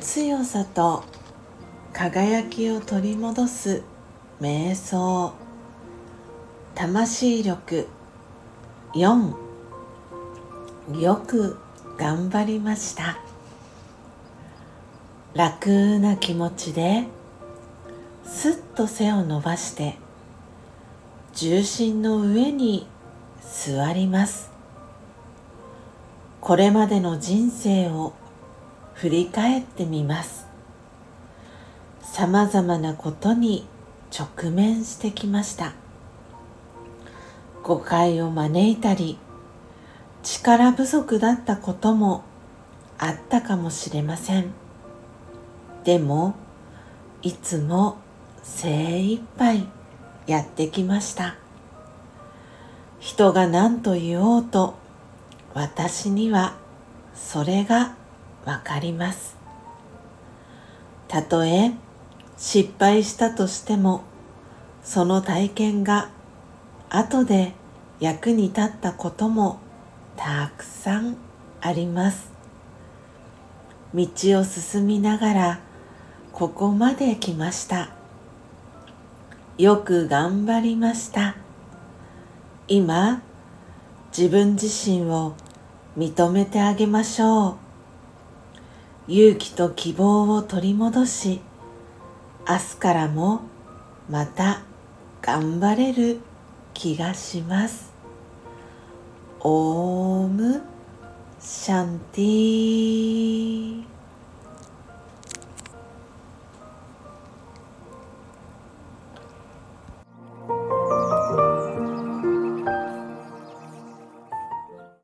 強さと輝きを取り戻す瞑想。魂力。4よく頑張りました。楽な気持ちですっと背を伸ばして重心の上に座ります。これまでの人生を振り返ってみます。さまざまなことに直面してきました。誤解を招いたり力不足だったこともあったかもしれません。でもいつも精一杯やってきました。人が何と言おうと私にはそれがわかります。たとえ失敗したとしてもその体験が後で役に立ったこともたくさんあります。道を進みながらここまで来ました。よく頑張りました。今自分自身を認めてあげましょう。勇気と希望を取り戻し明日からもまた頑張れる気がします。オームシャンティー。